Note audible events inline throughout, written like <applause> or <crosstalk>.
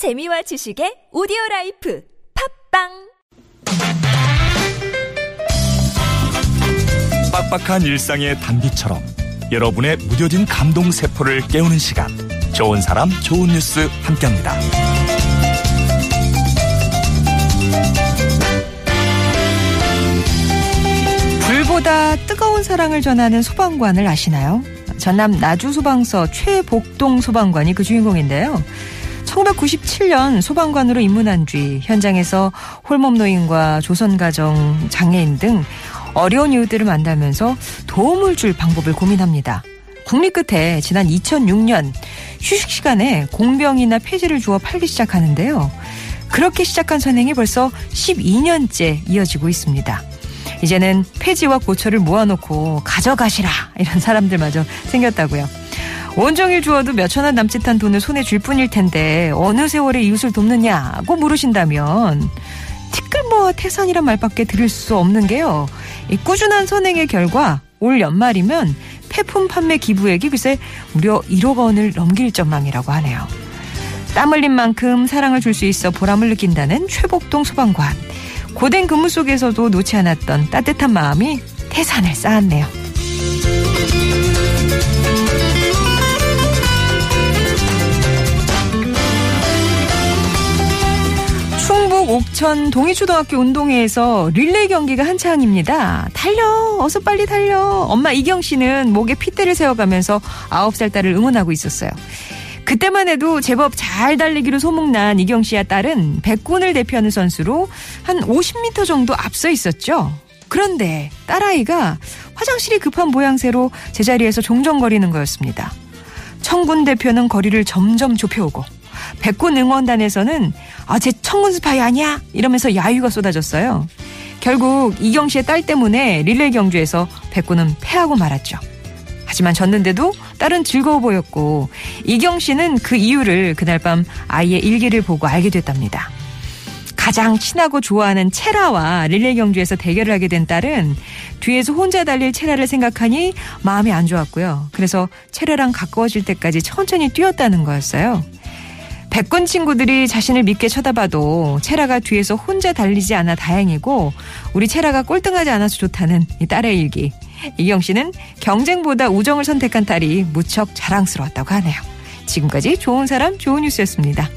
재미와 지식의 오디오 life 팟빵 빡빡한 일상의 단비처럼 여러분의 무뎌진 감동 세포를 깨우는 시간 좋은 사람 좋은 뉴스 함께합니다. 불보다 뜨거운 사랑을 전하는 소방관을 아시나요? 전남 나주 소방서 최복동 소방관이 그 주인공인데요. 1997년 소방관으로 입문한 뒤 현장에서 홀몸 노인과 조선가정 장애인 등 어려운 이웃들을 만나면서 도움을 줄 방법을 고민합니다. 국리 끝에 지난 2006년 휴식 시간에 공병이나 폐지를 주어 팔기 시작하는데요. 그렇게 시작한 선행이 벌써 12년째 이어지고 있습니다. 이제는 폐지와 고철을 모아놓고 가져가시라 이런 사람들마저 생겼다고요. 온종일 주어도 몇천 원 남짓한 돈을 손에 줄 뿐일 텐데 어느 세월에 이웃을 돕느냐고 물으신다면 티끌모아 태산이란 말밖에 들을 수 없는 게요. 이 꾸준한 선행의 결과 올 연말이면 폐품 판매 기부액이 글쎄 무려 1억 원을 넘길 전망이라고 하네요. 땀 흘린 만큼 사랑을 줄 수 있어 보람을 느낀다는 최복동 소방관. 고된 근무 속에서도 놓지 않았던 따뜻한 마음이 태산을 쌓았네요. 옥천 동이초등학교 운동회에서 릴레이 경기가 한창입니다. 달려! 어서 빨리 달려! 엄마 이경 씨는 목에 핏대를 세워가면서 9살 딸을 응원하고 있었어요. 그때만 해도 제법 잘 달리기로 소문난 이경 씨와 딸은 백군을 대표하는 선수로 한 50m 정도 앞서 있었죠. 그런데 딸아이가 화장실이 급한 모양새로 제자리에서 종종거리는 거였습니다. 청군 대표는 거리를 점점 좁혀오고 백군 응원단에서는 아, 쟤 청군 스파이 아니야? 이러면서 야유가 쏟아졌어요. 결국 이경 씨의 딸 때문에 릴레이 경주에서 백군은 패하고 말았죠. 하지만 졌는데도 딸은 즐거워 보였고 이경 씨는 그 이유를 그날 밤 아이의 일기를 보고 알게 됐답니다. 가장 친하고 좋아하는 체라와 릴레이 경주에서 대결을 하게 된 딸은 뒤에서 혼자 달릴 체라를 생각하니 마음이 안 좋았고요. 그래서 체라랑 가까워질 때까지 천천히 뛰었다는 거였어요. 백군 친구들이 자신을 믿게 쳐다봐도 체라가 뒤에서 혼자 달리지 않아 다행이고 우리 체라가 꼴등하지 않아서 좋다는 이 딸의 일기. 이경 씨는 경쟁보다 우정을 선택한 딸이 무척 자랑스러웠다고 하네요. 지금까지 좋은 사람 좋은 뉴스였습니다.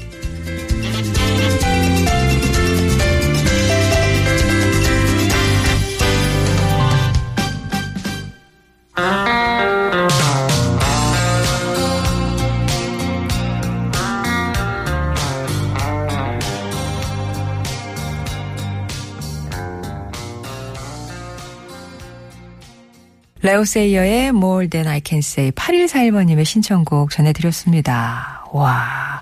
레오세이어의 More Than I Can Say 8141번님의 신청곡 전해드렸습니다. 와,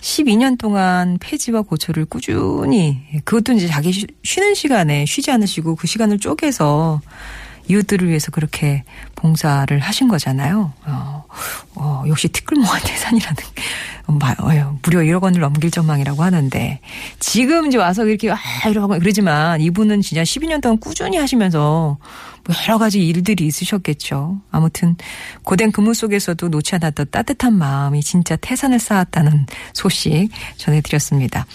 12년 동안 폐지와 고초를 꾸준히 그것도 이제 자기 쉬는 시간에 쉬지 않으시고 그 시간을 쪼개서 이웃들을 위해서 그렇게 봉사를 하신 거잖아요. 어, 어, 역시 티끌모아 <laughs> 태산이라는 어, 무려 1억 원을 넘길 전망이라고 하는데 지금 이제 와서 이렇게 아 이러고 그러지만 이분은 진짜 12년 동안 꾸준히 하시면서 뭐 여러 가지 일들이 있으셨겠죠. 아무튼 고된 근무 속에서도 놓지 않았던 따뜻한 마음이 진짜 태산을 쌓았다는 소식 전해드렸습니다.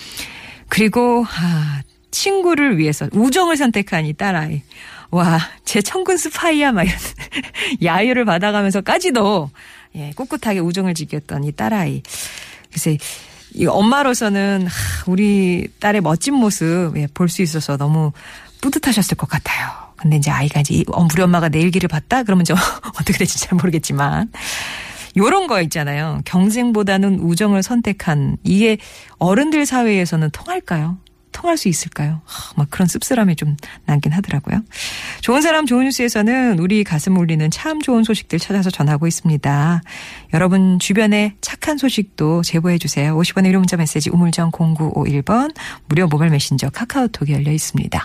그리고 아, 친구를 위해서 우정을 선택한 이 딸아이. 와, 제 청군 스파이야, 막 이런 <laughs> 야유를 받아가면서까지도 예, 꿋꿋하게 우정을 지켰던 이 딸아이. 글쎄, 이 엄마로서는 우리 딸의 멋진 모습 예, 볼 수 있어서 너무 뿌듯하셨을 것 같아요. 근데 이제 아이가 이제 우리 엄마가 내 일기를 봤다? 그러면 저 <laughs> 어떻게 될지 잘 모르겠지만. 요런 거 있잖아요. 경쟁보다는 우정을 선택한 이게 어른들 사회에서는 통할까요? 통할 수 있을까요? 막 그런 씁쓸함이 좀 남긴 하더라고요. 좋은 사람 좋은 뉴스에서는 우리 가슴 울리는 참 좋은 소식들 찾아서 전하고 있습니다. 여러분 주변에 착한 소식도 제보해 주세요. 50원의 1호 문자 메시지 우물정 0951번 무료 모바일 메신저 카카오톡이 열려 있습니다.